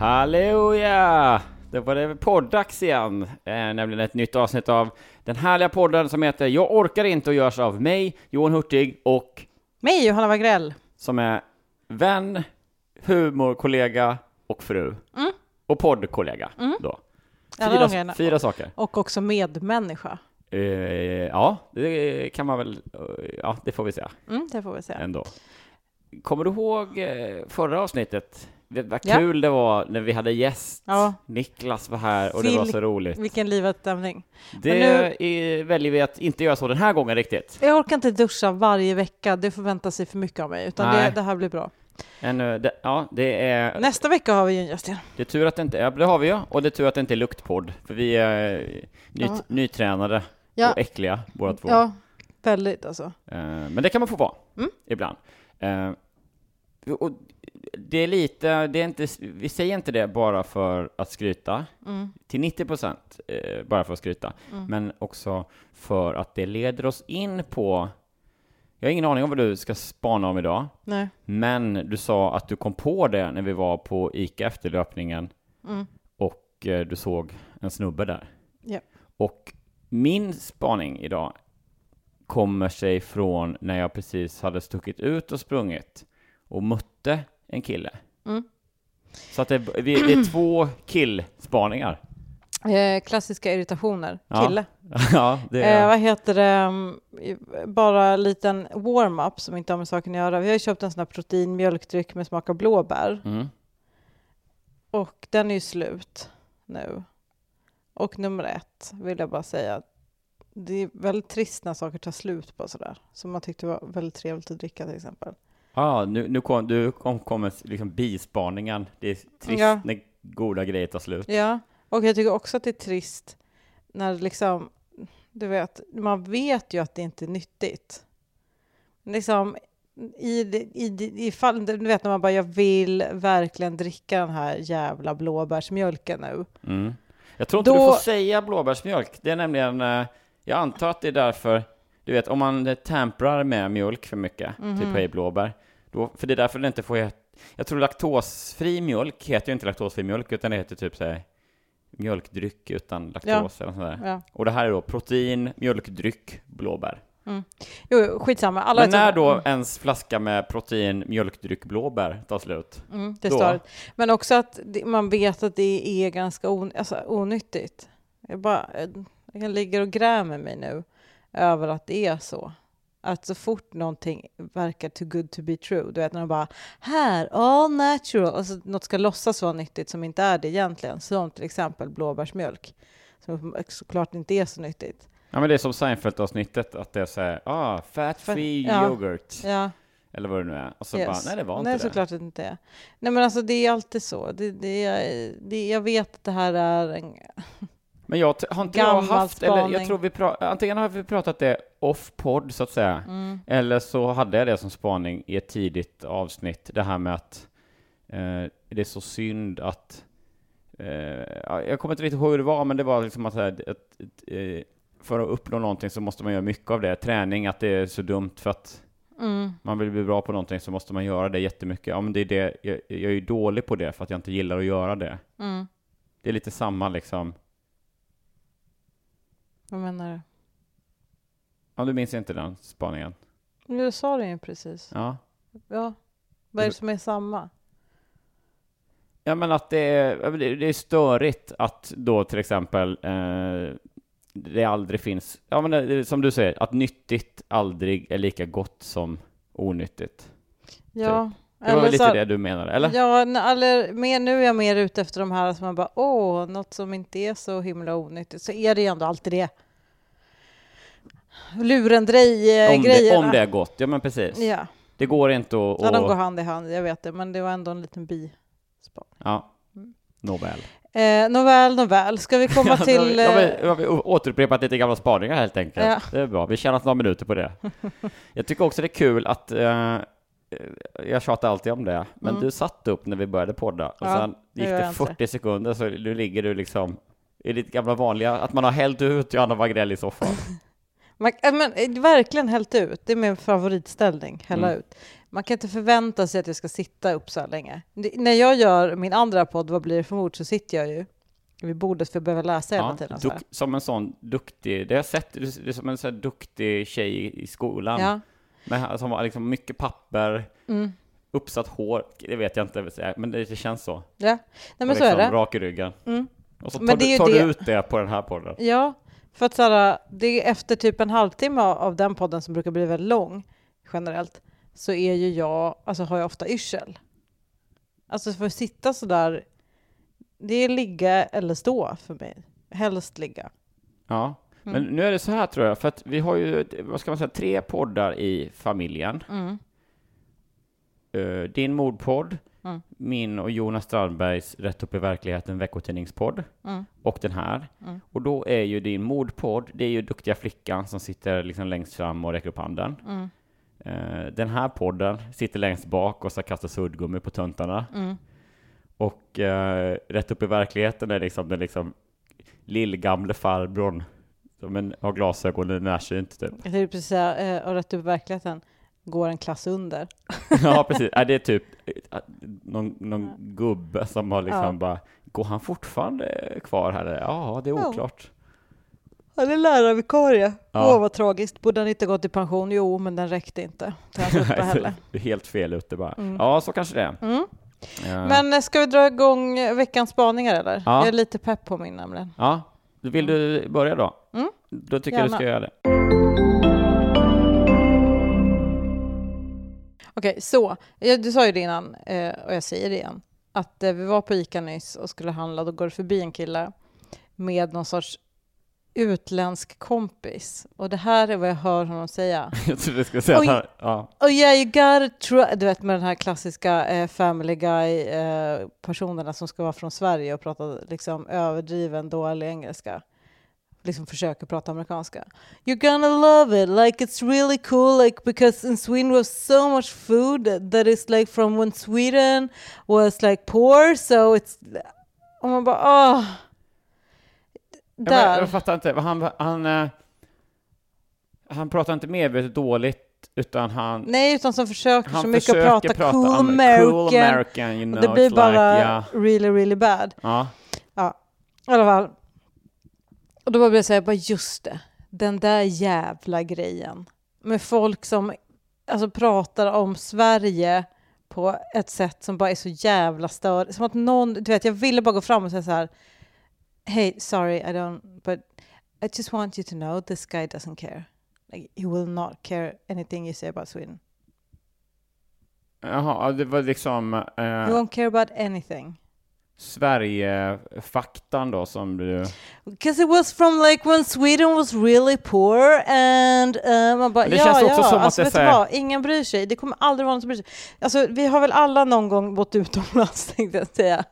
Halleluja! Det var det podddags igen, eh, nämligen ett nytt avsnitt av den härliga podden som heter Jag orkar inte och görs av mig, Johan Hurtig, och Mig, Johanna Wagrell. som är vän, humorkollega och fru. Och poddkollega då. Alla de Fyra, grejerna. fyra saker. Och också medmänniska. Eh, ja, det kan man väl, eh, ja det får vi säga Mm, det får vi säga. ändå. Kommer du ihåg eh, förra avsnittet? Det- Vad Ja. kul det var när vi hade gäst. Ja. Niklas var här och det var Vil- så roligt. Vilken livad stämning. Det Men är, väljer vi att inte göra så den här gången riktigt. Jag orkar inte duscha varje vecka, det förväntar sig för mycket av mig, utan det, det här blir bra. Ännu, det, ja, det är, Nästa vecka har vi ju en gäst igen. det är tur att det inte ja, det har vi ju, och det är tur att det inte är luktpodd, för vi är ny, Ja. nytränade Ja. och äckliga båda två. Ja, väldigt alltså. Eh, men det kan man få vara, Mm. ibland. Och det är lite, det är inte, vi säger inte det bara för att skryta, Mm. till 90 procent eh, bara för att skryta, men också för att det leder oss in på, jag har ingen aning om vad du ska spana om idag, Nej. men du sa att du kom på det när vi var på ICA efter löpningen Mm. och eh, du såg en snubbe där. Ja. Och min spaning idag kommer sig från när jag precis hade stuckit ut och sprungit och mötte en kille. Mm. Så att det, vi, det är två killspaningar. Eh, klassiska irritationer. Kille. ja, det Eh, är... vad heter det? mm, Bara en liten warm-up som inte har med saken att göra. Vi har ju köpt en sån här protein mjölkdryck med smak av blåbär. Mm. Och den är ju slut nu. Och nummer ett vill jag bara säga. Det är väldigt trist när saker tar slut på sådär. Som man tyckte var väldigt trevligt att dricka till exempel. Ah, nu, nu kom, du kom, kommer liksom bispaningen. Det är trist Ja. när goda grejer tar slut. Ja, och jag tycker också att det är trist när liksom, du vet, man vet ju att det inte är nyttigt. Liksom, i, i, i fall, du vet när man bara, jag vill verkligen dricka den här jävla blåbärsmjölken nu. Mm. Jag tror inte Då- du får säga blåbärsmjölk. Det är nämligen, eh, jag antar att det är därför, du vet om man eh, tamprar med mjölk för mycket, Mhm. typ höj blåbär, då, för det är därför det inte får heta, jag tror laktosfri mjölk heter ju inte laktosfri mjölk, utan det heter typ så här, mjölkdryck utan laktos eller sånt där. Ja. Och det här är då protein, mjölkdryck, blåbär. Jo, jo, skitsamma. Alla Men vet när då ens flaska med protein, mjölkdryck, blåbär tar slut? Mm, det Då. Men också att man vet att det är ganska on, alltså, onyttigt. Jag, bara, jag ligger och grämer mig nu över att det är så. Att så fort någonting verkar too good to be true, du vet när de bara här, all natural, alltså något ska låtsas vara nyttigt som inte är det egentligen, som till exempel blåbärsmjölk, som såklart inte är så nyttigt. Ja men det är som Seinfeld-avsnittet, att det är såhär, ah, fat-free Ja. yoghurt, Ja, eller vad det nu är. Och så yes. bara, nej det var inte Nej, det. såklart att det inte är. Nej, men alltså det är alltid så. Det, det, det, jag vet att det här är en... Men jag har inte jag haft, eller jag tror vi pra- antingen har vi pratat det off-podd så att säga, Mm. eller så hade jag det som spaning i ett tidigt avsnitt, det här med att eh, det är så synd att, eh, ja, jag kommer inte riktigt ihåg hur det var, men det var liksom att, att, att eh, för att uppnå någonting så måste man göra mycket av det. Träning, att det är så dumt för att Mm. man vill bli bra på någonting så måste man göra det jättemycket. Ja, men det är det. Jag, jag är ju dålig på det för att jag inte gillar att göra det. Mm. Det är lite samma liksom. Vad menar du? Ja, du minns inte den spaningen? Du sa det ju precis. Ja. Ja. Vad är det som är samma? Ja, men att det är, det är störigt att då till exempel eh, det aldrig finns, ja men det, som du säger, att nyttigt aldrig är lika gott som onyttigt. Ja. Det var väl lite det du menade, eller? Ja, eller mer, nu är jag mer ute efter de här som man bara, åh, något som inte är så himla onyttigt, så är det ju ändå alltid det. om, Lurendrej-grejerna. om det är gott, ja men precis. Ja. Det går inte att... ja, de går hand i hand, jag vet det, men det var ändå en liten bi. ja, Mm. nåväl. Eh, nåväl, nåväl, ska vi komma Ja, till... då har vi, eh, då har vi återupprepat lite gamla spaningar helt enkelt. Ja. Det är bra, vi tjänat några minuter på det. Jag tycker också det är kul att, eh, jag tjatar alltid om det, men Mm. du satt upp när vi började podda och Ja, sen gick det jag inte. 40 sekunder så nu ligger du liksom i ditt gamla vanliga, att man har hällt ut Johanna Wagrell i soffan. Man, äh, men, eh, verkligen hällt ut. Det är min favoritställning, hälla Mm. ut. Man kan inte förvänta sig att jag ska sitta upp så här länge. Det, när jag gör min andra podd, Vad blir det för ord, så sitter jag ju vid bordet för jag behöver läsa hela Ja, tiden. Duk, som en sån duktig, det har jag sett, det är som en sån duktig tjej i- i skolan. Ja. Med, som har liksom mycket papper, Mm. uppsatt hår, det vet jag inte, men det, det känns så. ja, nej men Och så är liksom det. Rak i ryggen. Mm. Och så Men tar, det är du, tar det- du ut det på den här podden. Ja, för att så det är efter typ en halvtimme av, den podden som brukar bli väldigt lång generellt, så är ju jag, alltså har jag ofta yrsel. Alltså för att sitta så där, det är ligga eller stå för mig. Helst ligga. Ja. Men nu är det så här tror jag, för att vi har ju, vad ska man säga, tre poddar i familjen. Mm. Eh, din mordpodd, Mm. min och Jonas Strandbergs Rätt upp i verkligheten veckotidningspodd Mm. och den här. Mm. Och då är ju din mordpodd, det är ju duktiga flickan som sitter liksom längst fram och räcker upp handen. Mm. Eh, den här podden sitter längst bak och så kastar suddgummi på töntarna. Mm. Och eh, Rätt upp i verkligheten är liksom den liksom lillgamle farbrorn som en, har glasögon och är närsynt typ. Jag tänkte precis säga, eh, och rätt upp verkligheten, går en klass under. ja, precis. Är det är typ eh, någon, någon gubbe som har liksom Ja. bara, går han fortfarande kvar här? Ja, det är Ja. oklart. Han är lärarvikarie. Ja. Åh, vad tragiskt. Borde han inte gått i pension? Jo, men den räckte inte till hans uppehälle. det är helt fel ute bara. Mm. Ja, så kanske det är. Mm. Ja. Men eh, ska vi dra igång veckans spaningar eller? Ja. Jag är lite pepp på min nämligen. Ja, vill du börja då? Då tycker jag du Gärna. ska göra det. Okej, så. Du sa ju det innan, eh, och jag säger det igen, att eh, vi var på ICA nyss och skulle handla. Då går det förbi en kille med någon sorts utländsk kompis. Och det här är vad jag hör honom säga. Jag trodde du skulle säga att han, ja. Oh yeah, you gotta try. Du vet med den här klassiska eh, Family Guy-personerna som ska vara från Sverige och prata liksom överdriven dålig engelska. Liksom försöker prata amerikanska. You're gonna love it, like it's really cool, like because in Sweden we have so much food that is like from when Sweden was like poor, so it's... Och man bara, åh! Jag, Där. jag fattar inte, han, han, eh, han pratar inte medvetet dåligt, utan han, Nej, utan som försöker han så mycket försöker att prata cool amer- American. cool American, you know, det blir bara like, ja. really, really bad. ja. I alla fall. Och då blev jag säga, bara just det, den där jävla grejen med folk som alltså, pratar om Sverige på ett sätt som bara är så jävla störigt. Som att någon, du vet, jag ville bara gå fram och säga så här, hey, sorry, I don't, but I just want you to know this guy doesn't care. Like, he will not care anything you say about Sweden. Jaha, ja, det var liksom He eh, won't care about anything. Sverige-faktan då som du... Because it was from like when Sweden was really poor and uh, man bara det ja, känns också ja, som att alltså det vet du vad, ingen bryr sig. Det kommer aldrig vara någon som bryr sig. Alltså vi har väl alla någon gång bott utomlands tänkte jag säga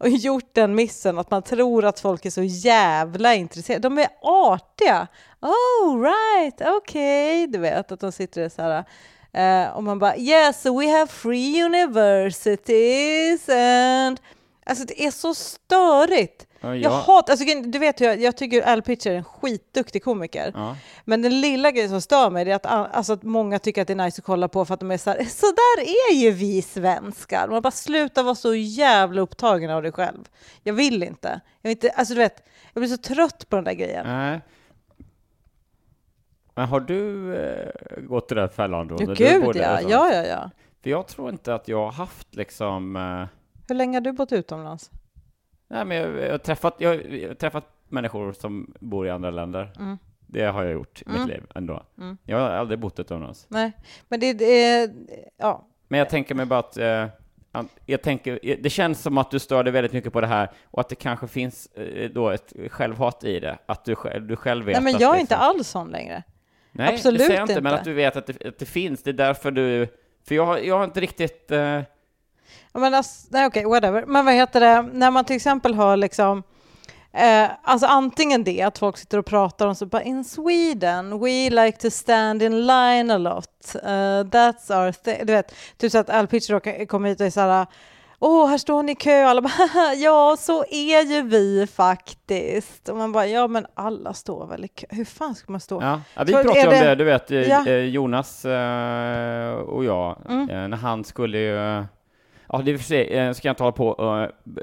och gjort den missen att man tror att folk är så jävla intresserade. De är artiga. Oh right, okay, du vet att de sitter så här eh, och man bara yes, so we have free universities and Alltså det är så störigt. Ja, Jag hatar, alltså, du vet hur jag, jag tycker Al Pitcher är en skitduktig komiker. ja. Men den lilla grejen som stör mig är att, alltså, att många tycker att det är nice att kolla på för att de är så här, så där är ju vi svenskar. Man bara sluta vara så jävla upptagen av dig själv. Jag vill inte. Jag, vill inte alltså, du vet, jag blir så trött på den där grejen. Nej. Men har du eh, gått i den fällan då? Ja, gud ja. utomlands? ja, ja, ja. För jag tror inte att jag har haft liksom... Eh, Hur länge har du bott utomlands? nej, men jag, jag, har träffat, jag, jag har träffat människor som bor i andra länder. Mm. Det har jag gjort i Mm. mitt liv ändå. Mm. Jag har aldrig bott utomlands. Nej, men det, är, ja. Men jag tänker mig bara att... Eh, jag tänker, det känns som att du stör dig väldigt mycket på det här och att det kanske finns eh, då ett självhat i det. Att du, själv- du själv vet Nej, men jag är liksom- inte alls sån längre. Nej, Absolut det säger jag inte, men inte. att du vet att det, att det finns. Det är därför du... För jag, har- jag har inte riktigt... Eh, Men alltså, nej, okej, whatever. Men vad heter det, när man till exempel har liksom Eh, alltså antingen det, att folk sitter och pratar om så bara in Sweden we like to stand in line a lot. Eh, that's our thing. Du vet, typ så att Al Pitcher kan- kommer hit och är så här Åh, här står ni i kö. Alla bara, "Haha, ja, så är ju vi faktiskt. Och man bara, ja, men alla står väl i kö. Hur fan ska man stå? ja. Ja, vi Så pratade om det- det, du vet, eh, Ja. eh, Jonas eh, och jag, Mm. eh, när han skulle ju... eh, Ja, det är för sig, eh, ska jag inte hålla på och b-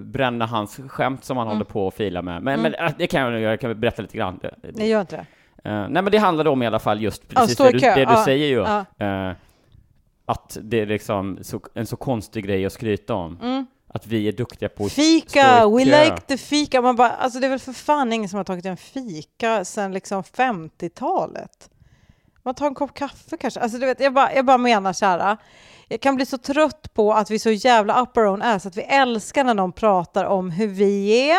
bränna hans skämt som han Mm. håller på och fila med. Men, Mm. men eh, det kan jag göra, jag kan berätta lite grann. Det- Nej, gör inte det. Eh, nej, men det handlade om i alla fall just precis stå det, du, det du säger ju. ja. eh, att det är liksom så, en så konstig grej att skryta om. Mm. Att vi är duktiga på att Fika, stå we like the fika. Man bara, alltså det är väl för fan ingen som har tagit en fika sedan liksom 50-talet. Man tar en kopp kaffe kanske. Alltså du vet, jag bara, jag bara menar så här. Jag kan bli så trött på att vi är så jävla up our own ass, att vi älskar när någon pratar om hur vi är.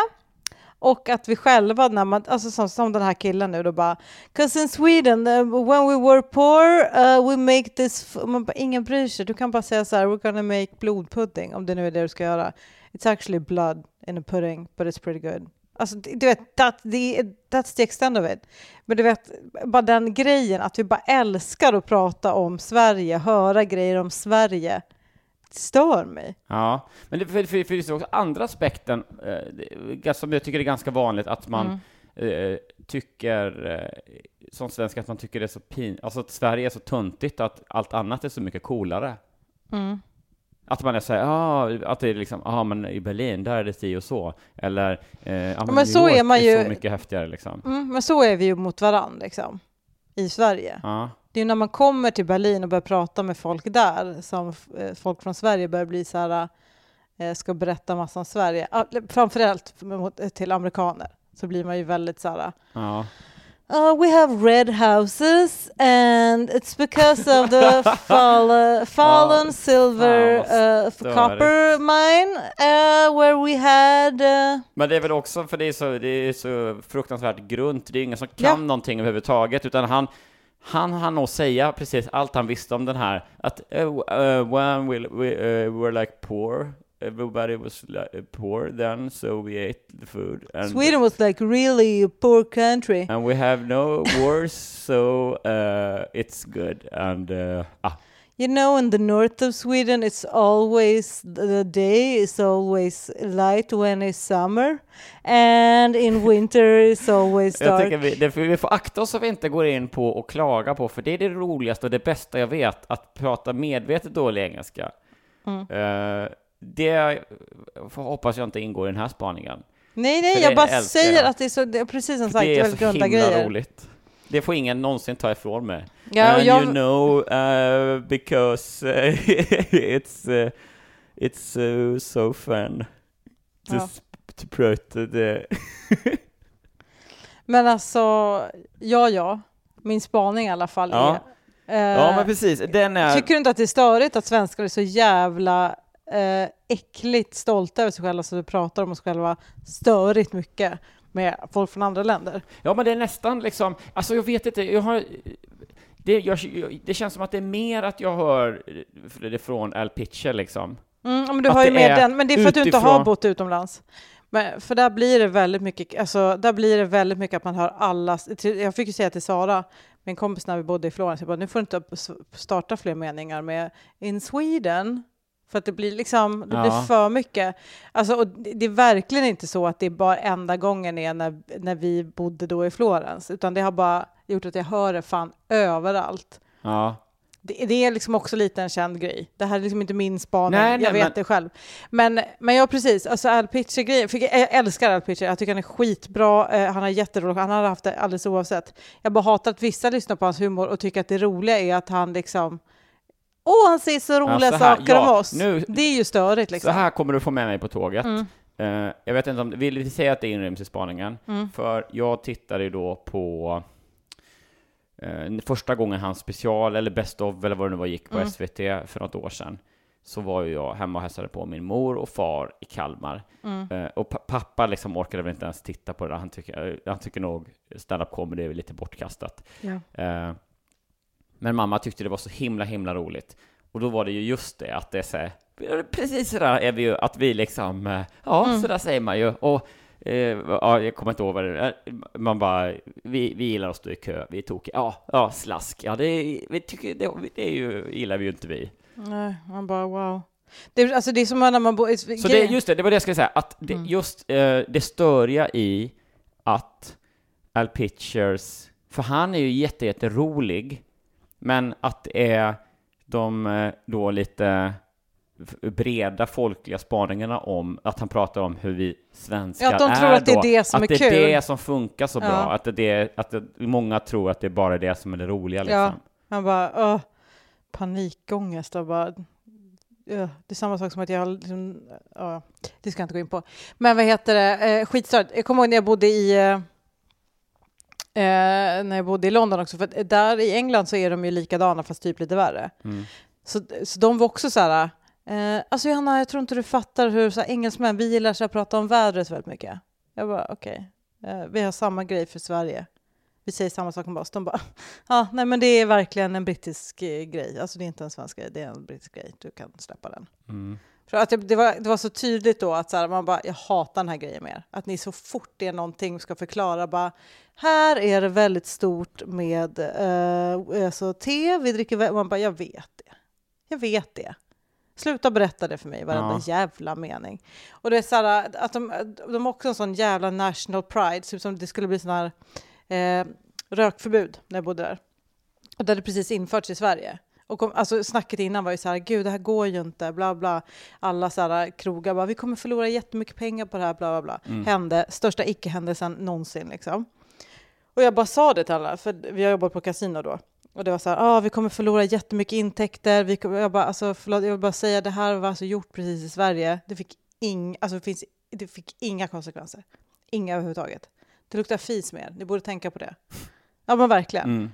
Och att vi själva, när man, alltså som, som den här killen nu då bara, 'Cause in Sweden, uh, when we were poor, uh, we make this... Man bara, ingen bryr sig. Du kan bara säga så här, we're gonna make blodpudding, om det nu är det du ska göra. It's actually blood in a pudding, but it's pretty good. Alltså, du vet, that, the, that's the extent of it. Men du vet, bara den grejen att vi bara älskar att prata om Sverige, höra grejer om Sverige, stör mig. Ja, men det, för, för, för det finns också andra aspekten, eh, som jag tycker är ganska vanligt, att man Mm. eh, tycker, eh, som svensk, att man tycker det är så pin, alltså att Sverige är så tuntigt, att allt annat är så mycket coolare. Mm. Att man är såhär, ah, att det är liksom, ja ah, men i Berlin, där är det si och så, eller, eh, ja, men men så är York man ju- så mycket häftigare liksom. Mm, men så är vi ju mot varandra liksom, i Sverige. Ja, Det är ju när man kommer till Berlin och börjar prata med folk där som eh, folk från Sverige börjar bli så här, eh, ska berätta massa om Sverige. Ah, Framförallt mot- till amerikaner så blir man ju väldigt så här, ja. Uh, we have red houses, and it's because of the fall, fallen Ja, silver vad uh, copper mine uh, where we had. Uh, Men det är väl också för det är så, det är så fruktansvärt grunt, det är ingen som kan Ja. någonting överhuvudtaget, utan han han hann nog säga precis allt han visste om den här, att uh, uh, when we, we uh, were like poor, everybody was like, poor then, so we ate the food. And, Sweden was like really a poor country. And we have no wars, so uh, it's good. And uh, ah, You know, in the north of Sweden, it's always the day is always light when it's summer, and in winter it's always jag dark. tycker vi, det, vi får akta oss så vi inte går in på och klaga på, för det är det roligaste och det bästa jag vet, att prata medvetet dålig engelska. Mm. Uh, det hoppas jag inte ingår i den här spaningen. Nej, nej, jag det bara säger jag. att det är så, det är precis som sagt det är väldigt så grunda grejer. roligt. Det får ingen någonsin ta ifrån mig. Ja, And jag, you know, uh, because uh, it's uh, it's uh, so fun to, Ja. to prata the... Men alltså, ja, ja. Min spaning i alla fall Ja. är... Ja, eh, men precis. Den är... Tycker du inte att det är störigt att svenskar är så jävla eh, äckligt stolta över sig själva så de pratar om oss själva störigt mycket med folk från andra länder? Ja, men det är nästan liksom, alltså jag vet inte, jag har, det, jag, det känns som att det är mer att jag hör det från Al Pitcher liksom. Mm, men du Att har ju det med den, men det är för att du inte har utifrån- bott utomlands. Men, för där blir det väldigt mycket, alltså där blir det väldigt mycket att man hör alla, jag fick ju säga till Sara, min kompis när vi bodde i Florens, jag bara, nu får du inte starta fler meningar med In Sweden För att det blir liksom, det Ja. blir för mycket. Alltså, och det är verkligen inte så att det bara enda gången är när, när vi bodde då i Florens, utan det har bara gjort att jag hör det fan överallt. Ja. Det, det är liksom också lite en känd grej. Det här är liksom inte min spaning, Nej, nej, jag vet men- det själv. Men, men ja, precis. Alltså Al Pitcher-grejen, jag älskar Al Pitcher. Jag tycker han är skitbra. Eh, han har jätteroligt. Han hade haft det alldeles oavsett. Jag bara hatar att vissa lyssnar på hans humor och tycker att det roliga är att han liksom Åh, han säger så roliga så här, saker ja, om oss. nu- det är ju störigt Så liksom. här kommer du få med mig på tåget. Mm. Eh, jag vet inte om, vill vi säga att det inryms i spaningen? Mm. För jag tittade ju då på eh, första gången hans special, eller Best of, eller vad det nu var, gick på Mm. SVT för något år sedan. Så var ju jag hemma och hälsade på min mor och far i Kalmar. Eh, och pa- pappa liksom orkade väl inte ens titta på det. Han tycker, han tycker nog stand-up comedy är lite bortkastat. Ja. Men mamma tyckte det var så himla, himla roligt. Och då var det ju just det, att det är så här, precis sådär är vi ju, att vi liksom, eh, ja, Mm. sådär säger man ju. Och eh, ja, jag kommer inte ihåg vad det är. Man bara, vi, vi gillar att stå i kö, vi är tokiga. Ja, ja, slask. Ja, det, vi tycker, det, det är ju, gillar vi ju inte vi. Nej, man bara wow. Det alltså, det är som när man bor... Så det, just det, det var det jag skulle säga, att det, Mm. just eh, det störiga i att Al Pitchers, för han är ju jätte, jätterolig, men att det är de eh, då lite breda folkliga spaningarna om att han pratar om hur vi svenskar Ja, de är tror att det är det som att är det är kul. det som funkar så bra, Ja. att, det, det, att det, många tror att det är bara det som är det roliga liksom. Ja. Man bara, öh, panikångest och bara, det är samma sak som att jag liksom, ja, det ska jag inte gå in på. Men vad heter det, eh, skitstört. Jag kommer ihåg när jag bodde i, eh, eh, när jag bodde i London också, för att där i England så är de ju likadana fast typ lite värre. Mm. Så, så de var också så här, eh, alltså Johanna, jag tror inte du fattar hur så här, engelsmän, vi gillar så här, att prata om vädret väldigt mycket. Jag bara, okej, eh, vi har samma grej för Sverige. Vi säger samma sak om oss. De bara, ja, nej men det är verkligen en brittisk eh, grej. Alltså det är inte en svensk grej, det är en brittisk grej. Du kan släppa den. Mm. För att det, var, det var så tydligt då att så här, man bara, jag hatar den här grejen mer. Att ni så fort det är någonting ska förklara bara, här är det väldigt stort med eh, alltså, te, vi dricker, vä-" man bara, jag vet det. Jag vet det. Sluta berätta det för mig, varenda Ja. jävla mening. Och det är så här, att de, de har också en sån jävla national pride, typ som det skulle bli sån här eh, rökförbud när jag bodde där. Och det hade precis införts i Sverige. Och kom, alltså, snacket innan var ju så här, gud det här går ju inte, bla bla. Alla så här, krogar bara, vi kommer förlora jättemycket pengar på det här, bla bla bla. Hände, största icke-händelsen någonsin liksom. Och jag bara sa det till alla, för vi har jobbat på kasino då. Och det var så här, ah, vi kommer förlora jättemycket intäkter. Vi kommer, jag bara, alltså, förlåt, jag vill bara säga, det här var alltså gjort precis i Sverige. Det fick, ing, alltså, det finns, det fick inga konsekvenser. Inga överhuvudtaget. Det luktar fis mer, ni borde tänka på det. Ja men verkligen. Mm.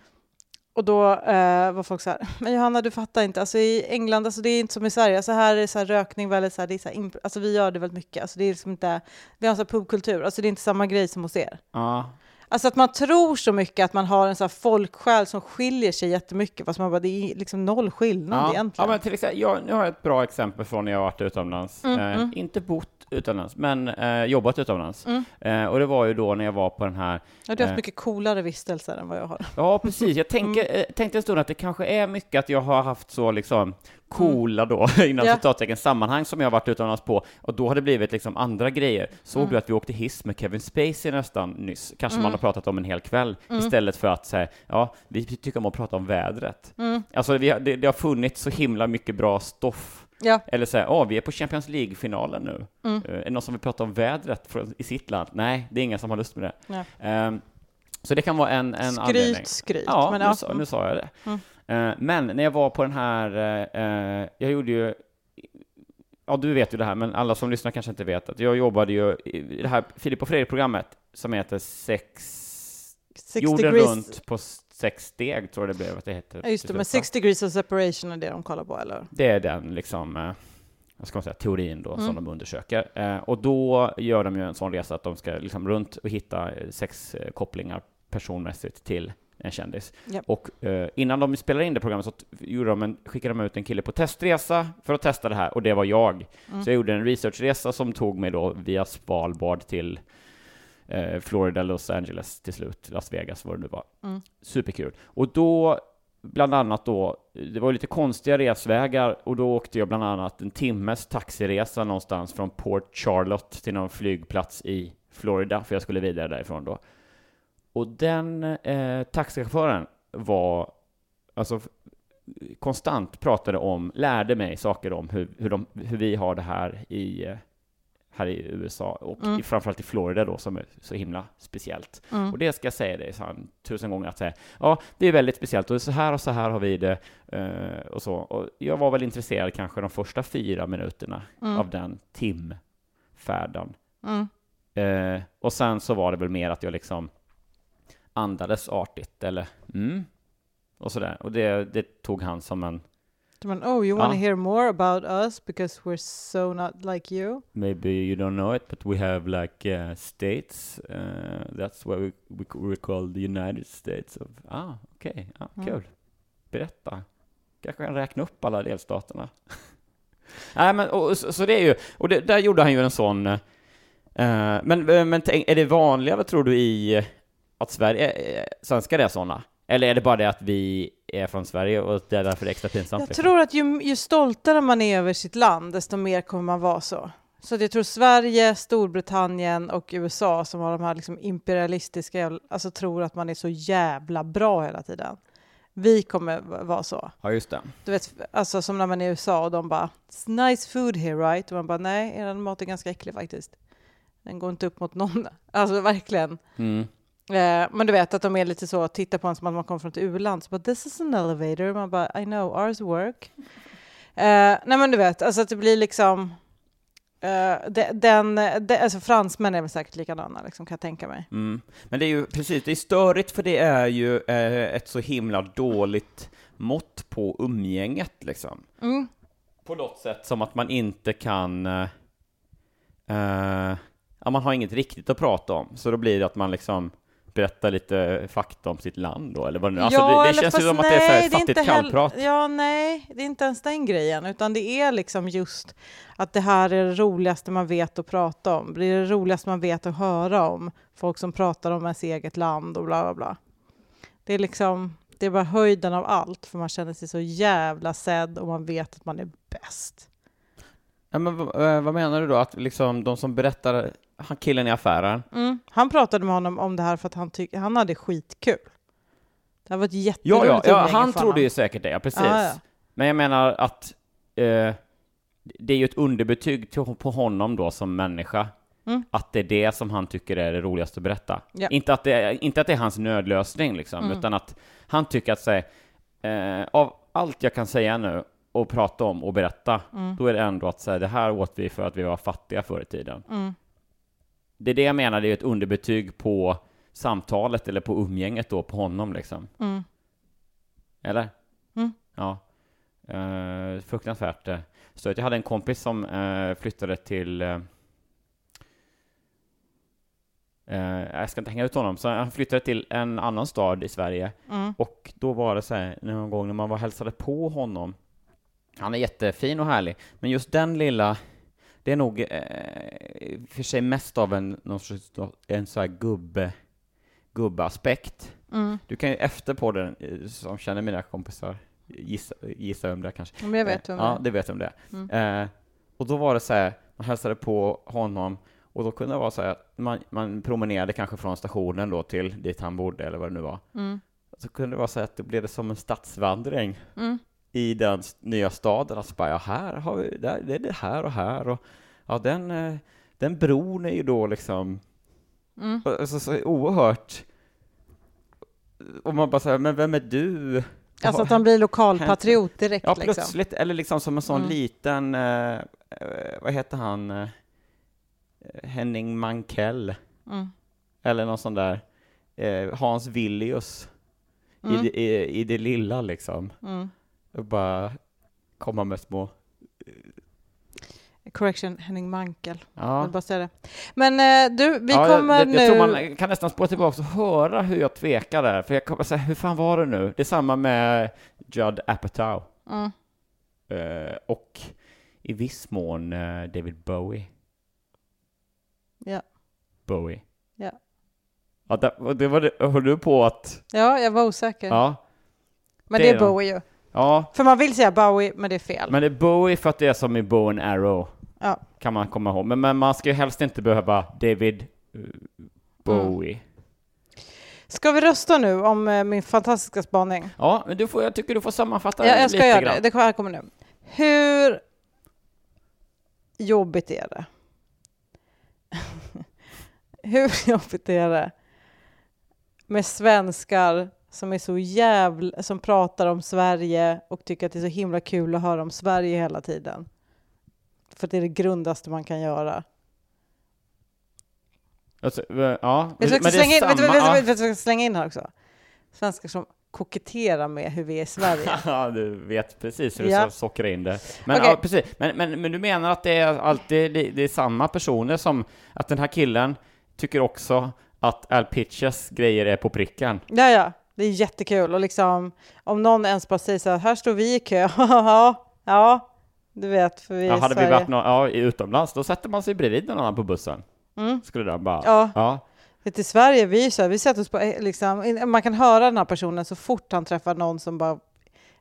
Och då eh, var folk så här, men Johanna du fattar inte, alltså i England, alltså det är inte som i Sverige, alltså här är så här rökning väldigt så här, det är så här, alltså vi gör det väldigt mycket, alltså det är liksom inte, vi har en sån här pubkultur, alltså det är inte samma grej som hos er. Ja. Alltså att man tror så mycket att man har en sån här folksjäl som skiljer sig jättemycket, fast man bara, det är liksom noll skillnad Ja, ja, egentligen. men till exempel, jag, nu har jag ett bra exempel från när jag varit utomlands. Mm, eh, mm. Inte bott utomlands, men eh, jobbat utomlands. Mm. Eh, och det var ju då när jag var på den här... Ja, du har eh, haft mycket coolare vistelser än vad jag har. Ja, precis. Jag tänker, Mm. eh, tänkte en stund att det kanske är mycket att jag har haft så liksom coola då, Mm. Ja. citattecken, sammanhang som jag har varit utomlands på, och då har det blivit liksom andra grejer. Såg Mm. du att vi åkte hiss med Kevin Spacey nästan nyss? Kanske Mm. man har pratat om en hel kväll, istället för att säga, ja, vi tycker om att prata om vädret. Mm. Alltså, vi det, det har funnits så himla mycket bra stoff Ja, eller säga, åh, vi är på Champions League-finalen nu. Mm. Eh, är det någon som vill prata om vädret från, i sitt land? Nej, det är ingen som har lust med det. Nej. Ehm, så det kan vara en, en anledning. skryt, skryt. Ja, men, nu, ja. sa, nu sa jag det. Mm. Eh, men när jag var på den här, eh, jag gjorde ju, ja du vet ju det här, men alla som lyssnar kanske inte vet att jag jobbade ju i det här Filip och Fredrik-programmet som heter Sex, 60 jorden degrees, runt på sex steg, tror jag det blev att det hette. Ja, just det, men? 6 degrees of separation är det de kollar på, eller? Det är den liksom, eh, vad ska man säga, teorin då Mm. som de undersöker. Eh, och då gör de ju en sån resa att de ska liksom runt och hitta eh, sex kopplingar personmässigt till en kändis. Japp. Och eh, innan de spelade in det programmet så gjorde de en, skickade de ut en kille på testresa för att testa det här, och det var jag. Mm. Så jag gjorde en researchresa som tog mig då via Svalbard till eh, Florida, Los Angeles till slut, Las Vegas, vad det nu var. Mm. Superkul. Och då bland annat då, det var lite konstiga resvägar och då åkte jag bland annat en timmes taxiresa någonstans från Port Charlotte till någon flygplats i Florida, för jag skulle vidare därifrån då. Och den eh, taxichauffören var, alltså konstant pratade om, lärde mig saker om hur, hur, de, hur vi har det här i, eh, här i USA och Mm. framförallt i Florida då som är så himla speciellt. Mm. Och det ska jag säga dig, tusen gånger, att säga, ja, det är väldigt speciellt och så här och så här har vi det eh, och så. Och jag var väl intresserad kanske de första fyra minuterna Mm. av den timfärden. Mm. Eh, och sen så var det väl mer att jag liksom andades artigt, eller mm, och sådär. Och det, det tog han som en, Men, oh, you want to Ja. hear more about us because we're so not like you? maybe you don't know it, but we have like uh, states, uh, that's what we, we, we call the United States of, ah, okej, ah, Mm. kul. Berätta. Kanske kan räkna upp alla delstaterna. Nej, men och, så, så det är ju, och det, där gjorde han ju en sån, eh, men, eh, men tänk, är det vanligare tror du i att Sverige, eh, svenskar är sådana? Eller är det bara det att vi är från Sverige och det är därför det är extra pinsamt? Jag liksom? tror att ju, ju stoltare man är över sitt land, desto mer kommer man vara så. Så jag tror Sverige, Storbritannien och USA som har de här liksom imperialistiska, alltså tror att man är så jävla bra hela tiden. Vi kommer vara så. Ja, just det. Du vet, alltså som när man är i USA och de bara “It's nice food here right?” och man bara “Nej, er mat är ganska äcklig faktiskt. Den går inte upp mot någon.” Alltså verkligen. Mm. Eh, men du vet att de är lite så, tittar på en som att man kommer från ett u-land. Så bara, this is an elevator. Man bara, I know, ours work. Eh, nej men du vet, alltså att det blir liksom... eh, de, den, de, alltså fransmän är väl säkert likadana, liksom, kan jag tänka mig. Mm. Men det är ju precis, det är störigt för det är ju eh, ett så himla dåligt mått på umgänget liksom. Mm. På något sätt som att man inte kan, eh, eh, ja man har inget riktigt att prata om, så då blir det att man liksom berättar lite fakta om sitt land då, eller vad det nu alltså, det, det eller känns ju som att det är så här nej, fattigt kallprat. Ja, nej, det är inte ens den grejen, utan det är liksom just att det här är det roligaste man vet att prata om. Det är det roligaste man vet att höra om. Folk som pratar om ens eget land och bla bla bla. Det är liksom, det är bara höjden av allt, för man känner sig så jävla sedd och man vet att man är bäst. Ja, men eh, vad menar du då? Att liksom de som berättar, han killen i affären, Mm. Han pratade med honom om det här för att han, tyck, han hade skitkul. Det här var ett Ja, jätteroligt ja, ja umgänge han trodde honom. ju säkert det, ja precis. Ja, ja. Men jag menar att eh, det är ju ett underbetyg till, på honom då som människa. Mm. Att det är det som han tycker är det roligaste att berätta. Ja. Inte, att det är, inte att det är hans nödlösning liksom, Mm. utan att han tycker att säg, eh, av allt jag kan säga nu och prata om och berätta, Mm. då är det ändå att säga det här åt vi för att vi var fattiga förr i tiden. Det är det jag menar, det är ett underbetyg på samtalet eller på umgänget då på honom liksom. Mm. Eller? Mm. Ja. Uh, fruktansvärt uh, störigt. Jag hade en kompis som eh, flyttade till... eh, eh, jag ska inte hänga ut honom, så han flyttade till en annan stad i Sverige. Mm. Och då var det så här, någon gång när man var hälsade på honom. Han är jättefin och härlig, men just den lilla, det är nog eh, för sig mest av en, någon sorts, en så här gubbe, gubbeaspekt. Mm. Du kan ju efter på den, eh, som känner mina kompisar, gissa, gissa vem det är kanske. Men jag vet vem det Ja, är. det vet vem det är. Mm. Eh, och då var det så här, man hälsade på honom, och då kunde det vara så här, att man, man promenerade kanske från stationen då till dit han bodde, eller vad det nu var. Mm. Så kunde det vara så här att det blev det som en stadsvandring Mm. I den nya staden. Alltså bara, ja, här har vi, där, det är det här och här, och ja, den, eh, den bron är ju då liksom, Mm. alltså, så oerhört, och man bara säger, men vem är du? Alltså att han blir lokalpatriot direkt Ja, liksom. plötsligt, eller liksom som en sån Mm. liten, eh, eh, vad heter han, eh, Henning Mankell, Mm. eller någon sån där, eh, Hans Villius, Mm. i, det, i, i det lilla liksom. Och bara komma med små, Correction, Jag Mankel. Jag ja. vill bara säga det. Men eh, du, vi ja, kommer jag, nu... jag, jag tror man kan nästan spåra tillbaka och höra hur jag tvekar där, för jag kommer säga, hur fan var det nu? Det är samma med Judd Apatow, Mm. eh, och i viss mån eh, David Bowie. Ja. Bowie. Ja. Ja, det, det var det, höll du på att, Ja, jag var osäker. ja. Men Det det är. Bowie ju. Ja, För man vill säga Bowie, men det är fel. men det är Bowie för att det är som i Bow and Arrow, Ja. kan man komma ihåg. Men, men man ska ju helst inte behöva David eh, Bowie. Ska vi rösta nu om eh, min fantastiska spaning? Ja, men du får, jag tycker du får sammanfatta Ja, jag ska lite göra grann. det. Det här kommer nu. Hur jobbigt är det? Hur jobbigt är det med svenskar som är så jävla, som pratar om Sverige och tycker att det är så himla kul att höra om Sverige hela tiden? För det är det grundaste man kan göra. Alltså, eh, ja, Vet jag men ska är slänga in, vet du- vet samma- vet du vad jag ska slänga in här också? Svenskar som koketterar med hur vi är i Sverige. Ja, du vet precis hur du Ja. ska sockra in det. Men, Okej. ja, precis. Men, men, men du menar att det är alltid det, det är samma personer som, att den här killen tycker också att Al Pitches grejer är på pricken? Ja, ja, det är jättekul och liksom om någon ens bara säger så här, här står vi i kö, ja, ja, du vet, för vi är Ja, i hade vi Sverige. varit nå- ja, utomlands, då sätter man sig bredvid någon annan på bussen. Mm. Skulle den bara... Ja. ja. Vet, I Sverige, vi, är så här, vi sätter oss på, eh, liksom, man kan höra den här personen så fort han träffar någon som bara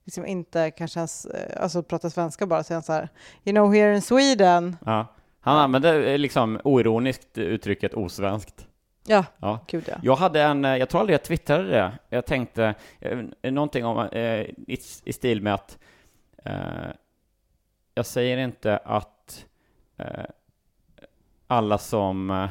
liksom inte kanske ens, eh, alltså pratar svenska bara, säger han så här, you know here in Sweden, ja. Han använder eh, liksom oironiskt uttrycket osvenskt. Ja, Ja. gud ja. Jag hade en, eh, jag tror aldrig jag twittrade det. Jag tänkte eh, någonting om, eh, i, i stil med att eh, jag säger inte att eh, alla som eh,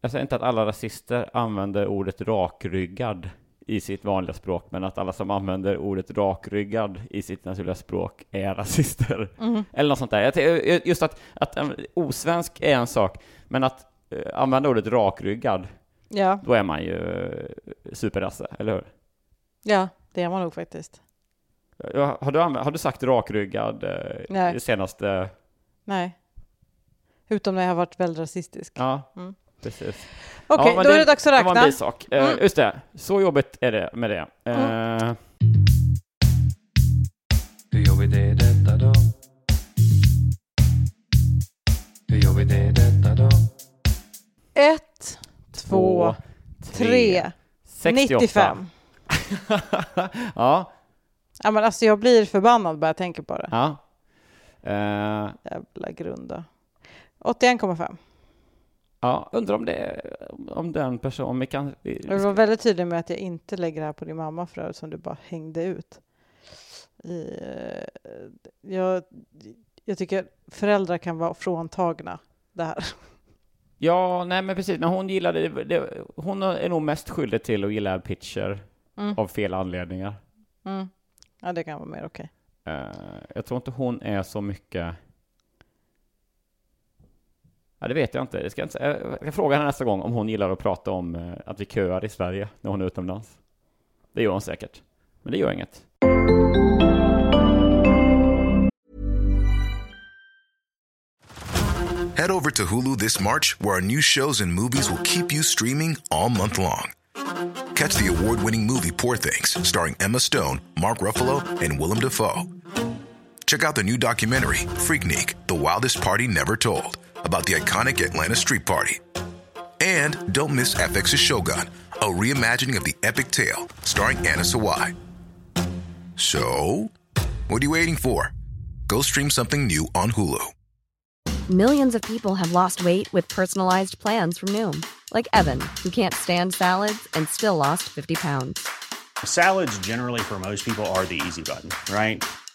jag säger inte att alla rasister använder ordet rakryggad i sitt vanliga språk, men att alla som använder ordet rakryggad i sitt naturliga språk är rasister. Mm. Eller något sånt där. T- Just att, att eh, osvensk är en sak, men att eh, använda ordet rakryggad, Ja, då är man ju eh, superrasse, eller hur? ja, det är man nog faktiskt. Ja, Har du, har du sagt rakryggad eh, Nej. senaste... Nej. Utom när jag har varit väldigt rasistisk. Ja, Mm. Precis. Okej, ja, men då är det dags att Det var en räkna. bisak. Eh, Mm. Just det, så jobbigt är det med det. Mm. Eh, Hur gör vi det detta då? Hur vi det detta då? Ett, två, tre, 68. 95. ja, Ja, men alltså jag blir förbannad bara jag tänker på det. ja. Eh, Jävla grunda. 81,5. Ja, undrar om det om den personen, vi kan... Vi, Jag var väldigt tydlig med att jag inte lägger det här på din mamma för övrigt som du bara hängde ut. I, eh, jag, jag tycker föräldrar kan vara fråntagna det här. Ja, nej men precis, men hon gillade det, det, hon är nog mest skyldig till att gilla Pitcher Mm. av fel anledningar. Mm. Ja, det kan vara mer okej. Eh, jag tror inte hon är så mycket... Ja, det vet jag inte. Jag ska, inte, jag ska fråga henne nästa gång om hon gillar att prata om eh, att vi köar i Sverige när hon är utomlands. Det gör hon säkert. Men det gör inget. Head over to Hulu this March, where our new shows and movies will keep you streaming all month long. Catch the award winning movie Poor Things, starring Emma Stone, Mark Ruffalo, and Willem Dafoe. Check out the new documentary, Freaknik The Wildest Party Never Told, about the iconic Atlanta Street Party. And don't miss FX's Shogun, a reimagining of the epic tale, starring Anna Sawai. So, what are you waiting for? Go stream something new on Hulu. Millions of people have lost weight with personalized plans from Noom, like Evan, who can't stand salads and still lost 50 pounds. Salads, generally, for most people, are the easy button, right?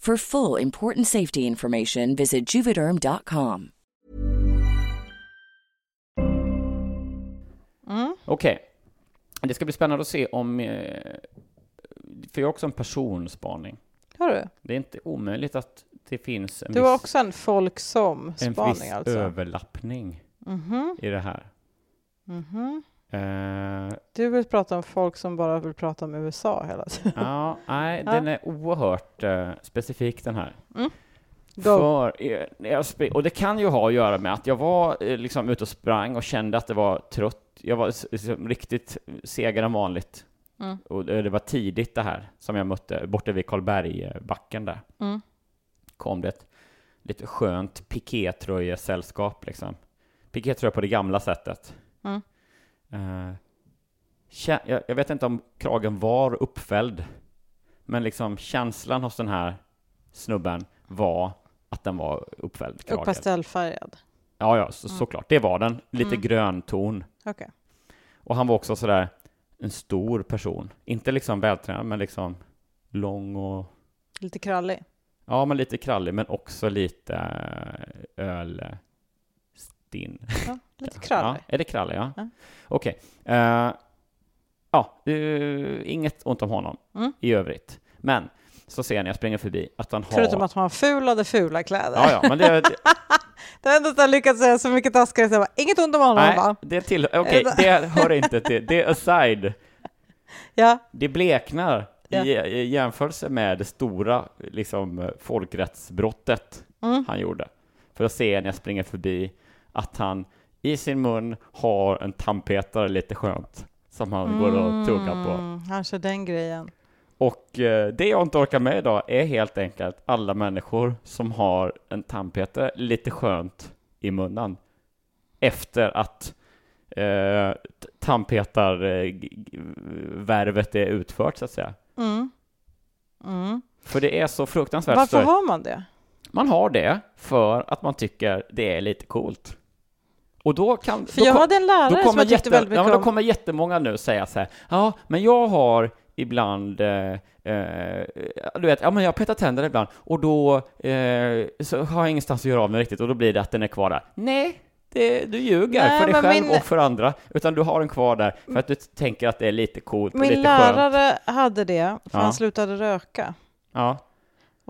For full important safety information, visit juvederm.com. Mm. Okej. Det ska bli spännande att se om... eh, För jag har också en personspaning. Har du? Det är inte omöjligt att det finns en Du har viss, också en folk en som-spaning viss alltså? överlappning Mhm, i det här. mhm. Eh, Du vill prata om folk som bara vill prata om USA hela tiden. ja, nej, den är oerhört eh, specifik den här. Go. För, eh, och det kan ju ha att göra med att jag var liksom ute och sprang och kände att det var trött. Jag var liksom riktigt segare än vanligt. Mm. Och det det var tidigt det här som jag mötte borta vid Karlbergbacken där. Mm. Kom det ett lite skönt pikétröjesällskap liksom. Pikétröja på det gamla sättet. Mm. Eh, jag, jag vet inte om kragen var uppfälld, men liksom känslan hos den här snubben var att den var uppfälld. Och pastellfärgad. Ja, ja, så, såklart. Det var den. Lite Mm. grön ton. Okej. Och han var också sådär en stor person. Inte liksom vältränad, men liksom lång och... Lite krallig. Ja, men lite krallig, men också lite äh, ölstinn. Ja, lite krallig. Ja, är det krallig? Ja. Ja. Okej. Eh, ja, eh, inget ont om honom Mm. i övrigt. Men så ser jag när jag springer förbi att han har... Förutom att man fulade fula kläder. Ja, ja, men det... det har ändå lyckats säga så mycket taskigare så jag bara, inget ont om honom nej, va? det till... Okej, det hör inte till... Det är aside. Ja, Det bleknar Ja. i, i jämförelse med det stora liksom, folkrättsbrottet Mm. han gjorde. För att se när jag springer förbi att han i sin mun har en tandpetare lite skönt som han går och tuggar på. Mm, han kör den grejen. Och eh, det jag inte orkar med idag är helt enkelt alla människor som har en tandpetare lite skönt i munnen efter att eh, tandpetarvärvet är utfört så att säga. Mm. Mm. För det är så fruktansvärt Varför störigt. har man det? Man har det för att man tycker det är lite coolt. Och då kan... För då jag kom- hade en lärare som jag tyckte jätte, väldigt mycket ja, då om. kommer jättemånga nu säga så här, ja, men jag har ibland, eh, eh, du vet, ja men jag petar tänder ibland och då eh, så har jag ingenstans att göra av mig riktigt och då blir det att den är kvar där. Nej, det, du ljuger Nej, för dig själv min- och för andra, utan du har den kvar där för att du tänker att det är lite coolt och Min lite skönt. lärare hade det, för Ja. han slutade röka. Ja,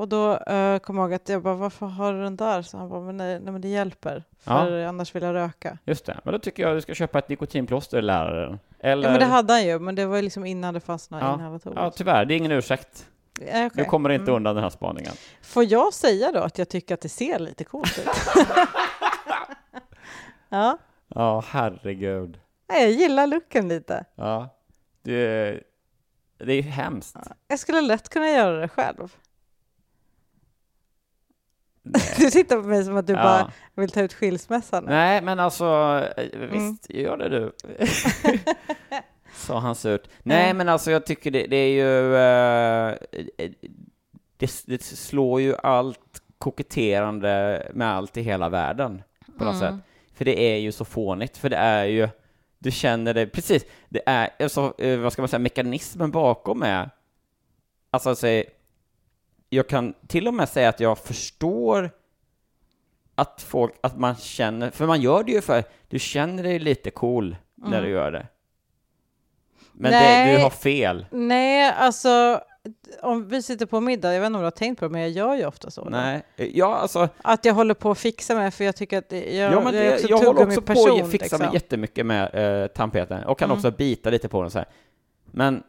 Och då uh, kom jag ihåg att jag bara, varför har du den där? Så han bara, men, nej, nej, men det hjälper, Ja. för annars vill jag röka. just det. Men då tycker jag du ska köpa ett nikotinplåster, läraren. Eller... Ja, men det hade han ju, men det var ju liksom innan det fanns några Ja. inhalatorer. Ja, tyvärr, det är ingen ursäkt. Okej. Du kommer inte Mm. undan den här spaningen. Får jag säga då att jag tycker att det ser lite coolt ut? ja, Ja, herregud. Nej, jag gillar looken lite. Ja. Det, det är hemskt. Jag skulle lätt kunna göra det själv. Du tittar på mig som att du Ja. bara vill ta ut skilsmässan. Nej, men alltså, eh, Mm. visst, gör det du. Sa han surt. Nej, Ja. men alltså jag tycker det, det är ju... eh, det, det slår ju allt koketterande med allt i hela världen på något Mm. sätt. För det är ju så fånigt, för det är ju... Du känner det, precis, det är, alltså, vad ska man säga, mekanismen bakom är... Alltså, säg, jag kan till och med säga att jag förstår att folk, att man känner, för man gör det ju för, du känner dig lite cool när du gör det. Men det, Nej. du har fel. Nej, alltså om vi sitter på middag, jag vet inte om du har tänkt på det, men jag gör ju ofta så. Nej, ja alltså, Att jag håller på att fixa mig, för jag tycker att det- jag, ja, men jag det, också jag håller också på att fixa mig liksom. jättemycket med eh, tandpetaren och kan Mm. också bita lite på den så här. Men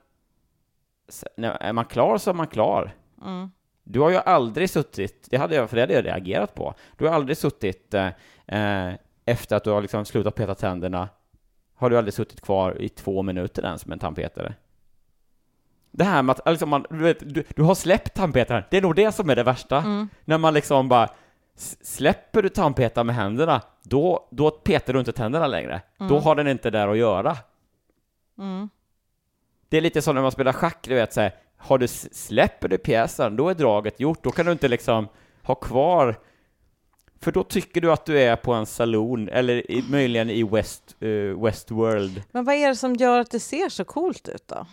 när, är man klar så är man klar. Mm. Du har ju aldrig suttit, det hade jag, för det hade jag reagerat på, du har aldrig suttit eh, eh, efter att du har liksom slutat peta tänderna, har du aldrig suttit kvar i två minuter ens med en tandpetare? Det här med att liksom man, du, vet, du, du har släppt tandpetaren, det är nog det som är det värsta. När man liksom bara Släpper du tandpetaren med händerna, då, då petar du inte tänderna längre. Då har den inte där att göra. Det är lite som när man spelar schack, du vet så här, har du släpper du pjäsen, då är draget gjort, då kan du inte liksom ha kvar för då tycker du att du är på en saloon, eller i, möjligen i West, uh, Westworld. Men vad är det som gör att det ser så coolt ut då?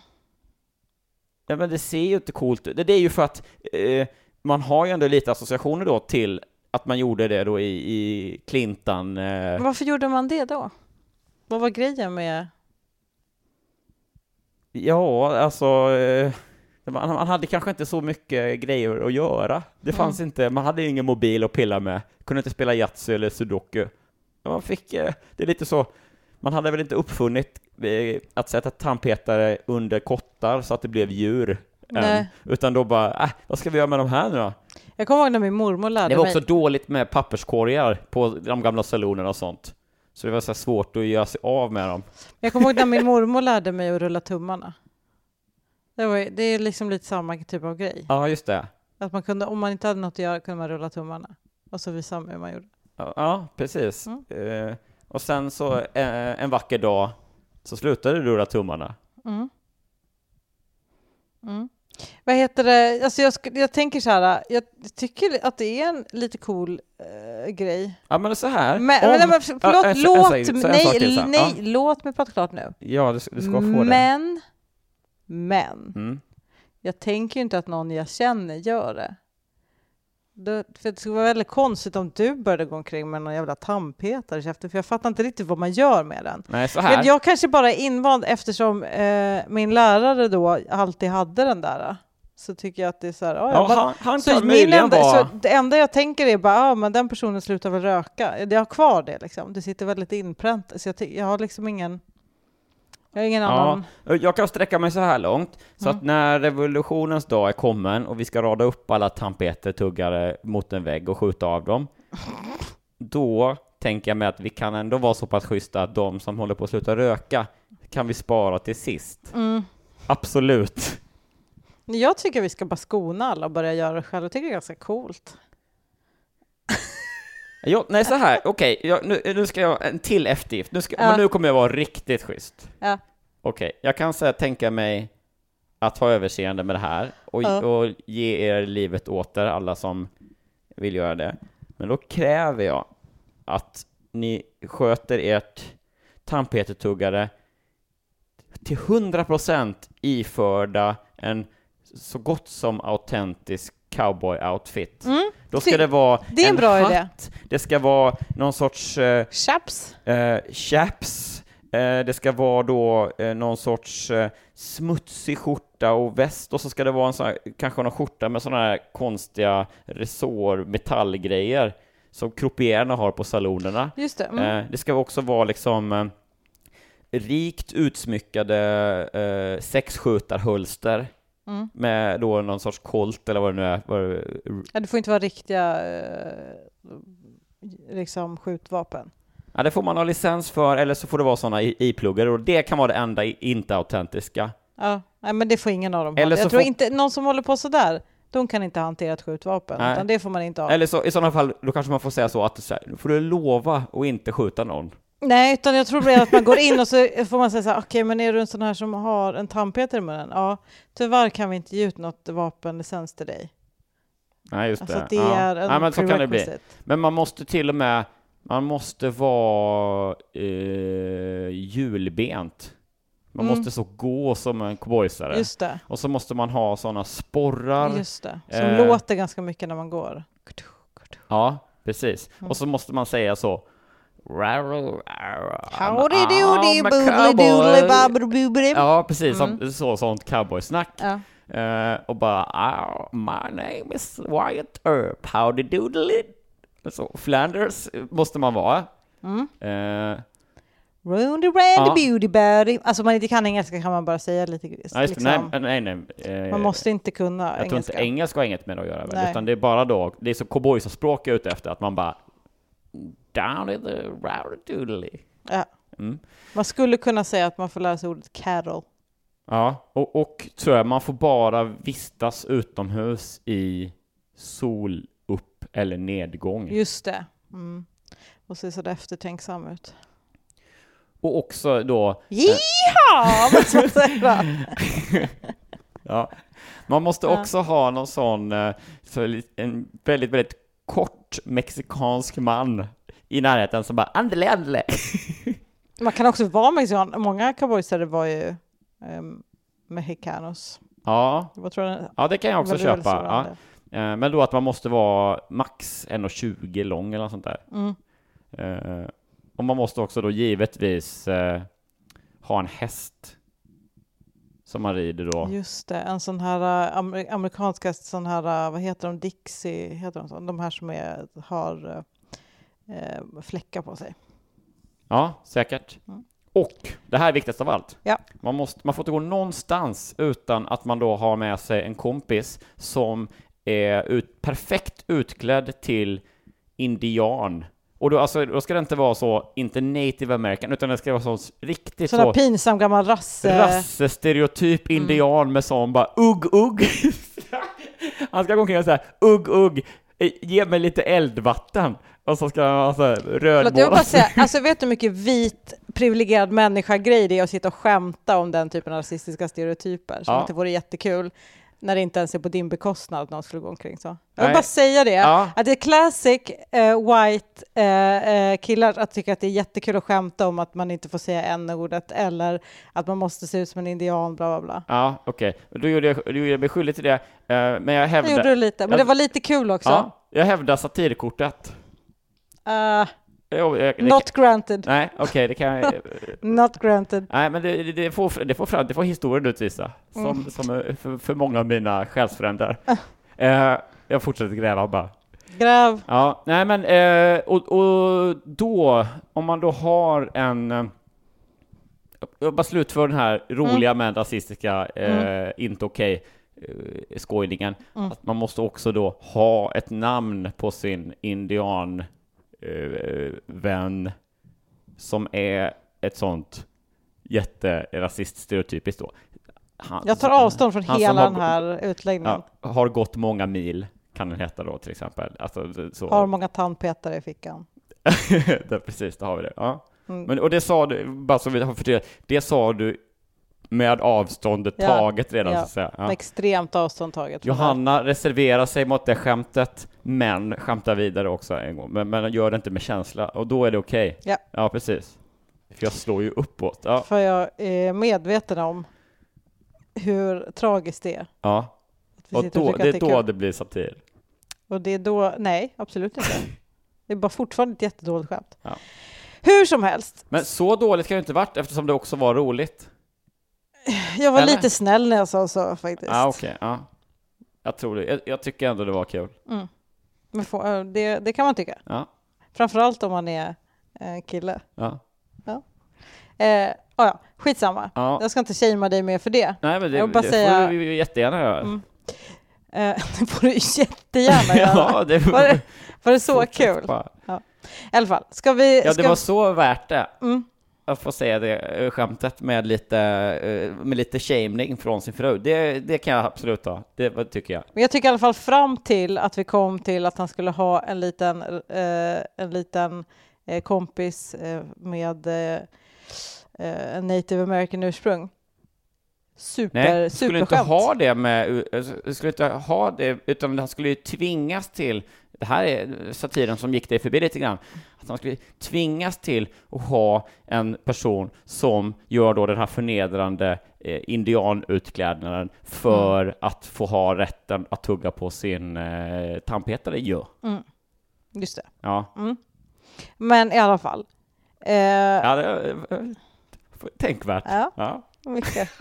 Ja, men det ser ju inte coolt ut. Det är ju för att eh, man har ju ändå lite associationer då till att man gjorde det då i, i Clinton. Eh, Varför gjorde man det då? Vad var grejen med... ja, alltså, eh, man, man hade kanske inte så mycket grejer att göra. Det fanns inte, man hade ju ingen mobil att pilla med, kunde inte spela Yatzy eller Sudoku. Man fick, eh, det är lite så, man hade väl inte uppfunnit eh, att sätta tandpetare under kottar så att det blev djur. än. Utan då bara, äh, vad ska vi göra med de här nu då? Jag kommer ihåg när min mormor lärde Det var mig... också dåligt med papperskorgar på de gamla salonerna och sånt. Så det var så svårt att göra sig av med dem. Jag kommer ihåg när min mormor lärde mig att rulla tummarna. Det, var, det är liksom lite samma typ av grej. Ja, just det. Att man kunde, om man inte hade något att göra kunde man rulla tummarna. Och så man hur man gjorde. Ja, precis. Mm. Eh, och sen så eh, en vacker dag så slutade du rulla tummarna. Mm. Mm. Vad heter det? Alltså jag, jag tänker så här, jag tycker att det är en lite cool eh, grej. Ja, men så här. Men, om- men, men förlåt, en låt, sak- så till nej, nej, Ja. låt mig prata klart nu. Ja, du, du ska få det. Men, men, Mm. jag tänker ju inte att någon jag känner gör det. det. För det skulle vara väldigt konstigt om du började gå omkring med någon jävla tandpetare i käften, för jag fattar inte riktigt vad man gör med den. Nej, så här. Jag kanske bara är invand eftersom eh, min lärare då alltid hade den där. Så tycker jag att det är så här, ja, ja, man- han, han så min enda, vara... så det enda jag tänker är bara, ja men den personen slutar väl röka. Jag har kvar det liksom. Det sitter väldigt inpräntat. Så jag, jag har liksom ingen, jag har ingen annan. Ja, jag kan sträcka mig så här långt, så Mm. att när revolutionens dag är kommen och vi ska rada upp alla tandpetertuggare mot en vägg och skjuta av dem, då tänker jag mig att vi kan ändå vara så pass schyssta att de som håller på att sluta röka kan vi spara till sist. Mm. Absolut. Jag tycker vi ska bara skona alla och börja göra det själv. Jag tycker det är ganska coolt. Jag, nej, så här, okej, jag- nu, nu ska jag, en till eftergift. Nu, ska, Ja. men nu kommer jag vara riktigt schysst. Ja. Okej, jag kan säga, tänka mig att ha överseende med det här och, Ja. och ge er livet åter, alla som vill göra det. Men då kräver jag att ni sköter ert tandpetertuggare till 100% iförda en så gott som autentisk cowboy-outfit. Mm. Då ska Det- det vara det är en bra hatt, idé. det ska vara någon sorts eh, Chaps. eh, chaps, eh, det ska vara då eh, någon sorts eh, smutsig skjorta och väst och så ska det vara en sån här, kanske någon skjorta med sådana här konstiga resår, metallgrejer som croupierna har på salonerna. Just det. Mm. Eh, det ska också vara liksom eh, rikt utsmyckade eh, sexskjutarhölster Mm. med då någon sorts kolt eller vad det nu är. Ja, det får inte vara riktiga eh, liksom skjutvapen. Ja, det får man ha licens för, eller så får det vara sådana ipluggar, och det kan vara det enda inte autentiska. Ja, nej, men det får ingen av dem Eller ha. Jag tror får- inte, någon som håller på sådär, de kan inte hantera ett skjutvapen, Nej. utan det får man inte ha. Eller så, i sådana fall, då kanske man får säga så att så här, får du lova att inte skjuta någon. Nej, utan jag tror att man går in och så får man säga så här, okej, men är du en sån här som har en tandpetare i munnen? Ja, tyvärr kan vi inte ge ut något vapenlicens till dig. Nej, just Alltså det. det ja. är en Nej, men så kan det bli. Men man måste till och med, man måste vara eh, hjulbent. Man Mm. måste så gå som en cowboysare. Just det, Och så måste man ha sådana sporrar. just det. Som Eh. låter ganska mycket när man går. Ja, precis. Mm. Och så måste man säga så. Howdy Howdy doody boodly doodly babble boobly. Ja, precis. Mm. Som, så, sånt cowboysnack. Ja. Uh, och bara "Ah, My name is Wyatt Earp, howdy doodly. Så, Flanders måste man vara. Mm. Uh, Roundy randy Ja. beauty body. Alltså om man inte kan engelska kan man bara säga lite. ja, just liksom. Nej, nej, nej. Man måste inte kunna jag tror inte engelska. har inget med det att göra, väl? Utan det är bara då, det är så cowboyspråk jag är ute efter, att man bara Down in the rowdy doodly. Ja. Mm. Man skulle kunna säga att man får lära sig ordet cattle. Ja, och, och tror jag man får bara vistas utomhus i solupp eller nedgång. Just det. Mm. Och se sådär eftertänksam ut. Och också då... Jiha! Man säga? Ja. Man måste Ja. också ha någon sån, eh, så li- en väldigt, väldigt kort mexikansk man i närheten som bara andele, andele. Man kan också vara mexikan. Många cowboysare var ju um, mexicanos. Ja, Vad tror jag? ja, det kan jag också köpa. Ja. Eh, Men då att man måste vara max 1,20 lång eller något sånt där. Mm. Eh, Och man måste också då givetvis eh, ha en häst som man rider då. Just det, en sån här amer- amerikanska sån här, vad heter de, Dixie, heter de så? De här som är, har äh, fläckar på sig. Ja, säkert. Mm. Och det här är viktigast av allt. Ja. Man, måste, man får inte gå någonstans utan att man då har med sig en kompis som är ut, perfekt utklädd till indian. Och då, alltså, då ska det inte vara så, inte native american, utan det ska vara så riktigt Sån här så pinsam gammal rasse. rassestereotyp Mm. indian med sån bara ugg, ugg. Han ska gå omkring och säga ugg, ugg, eh, ge mig lite eldvatten. Och så ska han alltså Förlåt, jag bara säga, alltså vet du hur mycket vit privilegierad människa-grej det är att sitta och skämta om den typen av rasistiska stereotyper? Som Ja. det vore jättekul när det inte ens är på din bekostnad att någon skulle gå omkring så. Jag vill Nej. bara säga det, Ja. att det är classic eh, white eh, eh, killar att tycka att det är jättekul att skämta om att man inte får säga n-ordet eller att man måste se ut som en indian, bla bla bla. Ja, okej. Då gjorde jag, då gjorde mig skyldig till det. Men jag Det hävdar... gjorde du lite, men jag- det var lite kul också. Ja, jag hävdar satirkortet. Uh, det not granted. Nej, okej, det kan jag... Not granted. nej, men det, det, får, det, får fram, det får historien utvisa. Som, Mm. som är för, för många av mina själsfränder. eh, jag fortsätter gräva bara. Gräv. Ja, nej men, eh, och, och då, om man då har en... eh, Jag bara slutför den här roliga men rasistiska, eh, inte okej, eh, skojningen. Mm. Att man måste också då ha ett namn på sin indian eh, vän som är ett sånt jätterasist-stereotypiskt då. Han, Jag tar avstånd från hela har den här utläggningen. Ja, har gått många mil, kan den heta då till exempel. Alltså, det- så. Har många tandpetare i fickan. det, precis, då har vi det. Ja. Mm. Men, och det sa du, bara så vi har förtydligat, det sa du med avståndet Ja, taget redan ja, så att säga. Med Ja. extremt avstånd taget. det. Johanna reserverar sig mot det skämtet, men skämtar vidare också en gång. Men, men gör det inte med känsla, och då är det okej. Ja. ja, precis. För jag slår ju uppåt. Ja, För jag är medveten om hur tragiskt det är. ja. Och då, det är det då kul. det blir satir. Och det är då, nej, absolut inte. Det är bara fortfarande ett jättedåligt skämt. Ja. Hur som helst, Men så dåligt kan det inte varit eftersom det också var roligt. jag var Eller? lite snäll när jag sa så faktiskt. Ja, okej. ja. Jag tror det. Jag, jag tycker ändå det var kul. Mm. Äh, det, det kan man tycka. Ja, Framförallt om man är eh, kille. ja. Eh, ah, ja, skitsamma. ja. Jag ska inte shamea dig mer för det. Nej, men det, Jag bara det säga- får du jättegärna göra. Mm. Eh, det får du jättegärna göra. ja, det Var det, var det så kul? bara. I alla fall, ska vi... Ja, ska det var så värt det. Mm. Att få säga det eh, skämtet med lite, eh, med lite shaming från sin fru. Det, det kan jag absolut ha. Det tycker jag. Men jag tycker i alla fall fram till att vi kom till att han skulle ha en liten, eh, en liten eh, kompis eh, med en native american ursprung. Super, Nej, skulle inte ha det med, skulle inte ha det, utan han skulle ju tvingas till, det här är satiren som gick dig förbi lite grann, att han skulle tvingas till att ha en person som gör då den här förnedrande eh, indianutklädnaden för Mm. att få ha rätten att tugga på sin eh, tandpetare ju. Mm. Just det. Ja. Men i alla fall. Eh, ja, det är eh, tänkvärt. Ja. Ja. mycket.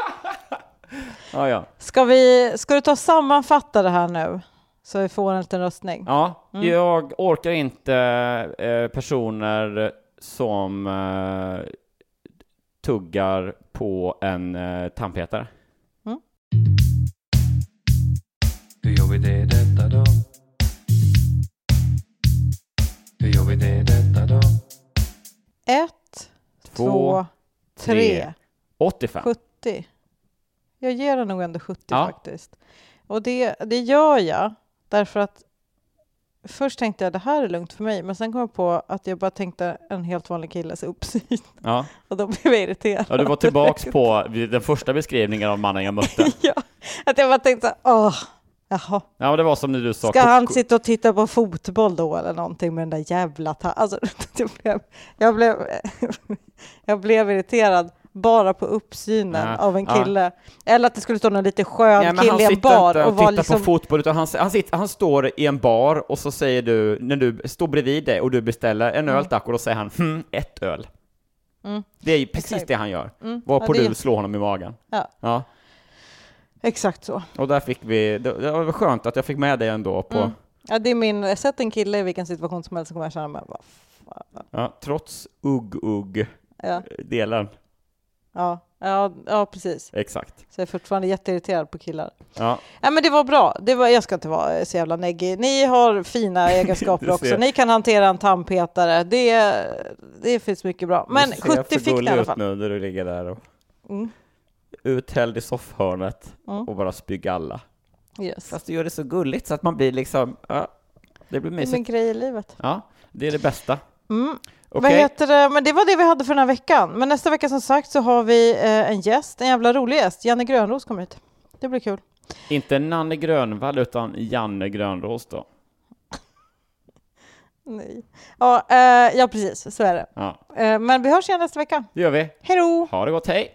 Ja, ja. Ska, vi, ska du ta och sammanfatta det här nu? Så vi får en liten röstning. Ja, Mm. jag orkar inte eh, personer som eh, tuggar på en eh, tandpetare. Hur gör vi det detta då? Hur gör vi det detta då? Ett, Två, två, tre, tre, 85. 70. Jag ger den nog ändå 70 Ja. faktiskt. Och det, det gör jag därför att först tänkte jag det här är lugnt för mig, men sen kom jag på att jag bara tänkte en helt vanlig killes uppsyn Ja. och då blev jag irriterad. ja, du var tillbaks på den första beskrivningen av mannen jag mötte. ja, att jag bara tänkte åh, jaha, Ja, det var som när du sa... ska han sitta och titta på fotboll då eller någonting med den där jävla ta- alltså, blev, jag, blev, jag blev irriterad bara på uppsynen Ja, av en ja. kille. Eller att det skulle stå någon lite skön han kille i en bar inte och och var tittar liksom... på fotboll, utan han, han, sitter, han står i en bar och så säger du, när du står bredvid dig och du beställer en öl tack, och då säger han hm, ett öl. Mm. Det är precis Exakt. det han gör. Mm, Varpå ja, du slår honom i magen. Ja. ja. Exakt så. Och där fick vi, det, det var skönt att jag fick med dig ändå på, Mm. Ja, det är min, sätt en kille i vilken situation som helst så kommer jag känna mig, vad fan. ja, trots ugg-ugg-delen. Ja. Ja, ja, precis. Exakt. Så jag är fortfarande jätteirriterad på killar. Ja, Ja, men det var bra. Det var, jag ska inte vara så jävla neggig. Ni har fina egenskaper Du också. ser. Ni kan hantera en tandpetare. Det, det finns mycket bra. Men du ser 70 för fick ni i alla ut fall. nu när du ligger där och Mm. uthälld i soffhörnet Mm. och bara spyr alla. Yes. Fast du gör det så gulligt så att man blir liksom, ja, det blir Det är min mysigt. grej i livet. Ja, det är det bästa. Mm. Okej, Vad heter det? Men det var det vi hade för den här veckan. Men nästa vecka som sagt så har vi eh, en gäst, en jävla rolig gäst. Janne Grönros kommer hit. Det blir kul. inte Nanne Grönvall utan Janne Grönros då. Nej. Ja, eh, ja, precis. Så är det. Ja, Eh, men vi hörs igen nästa vecka. det gör vi. Hej då! Ha det gott, hej!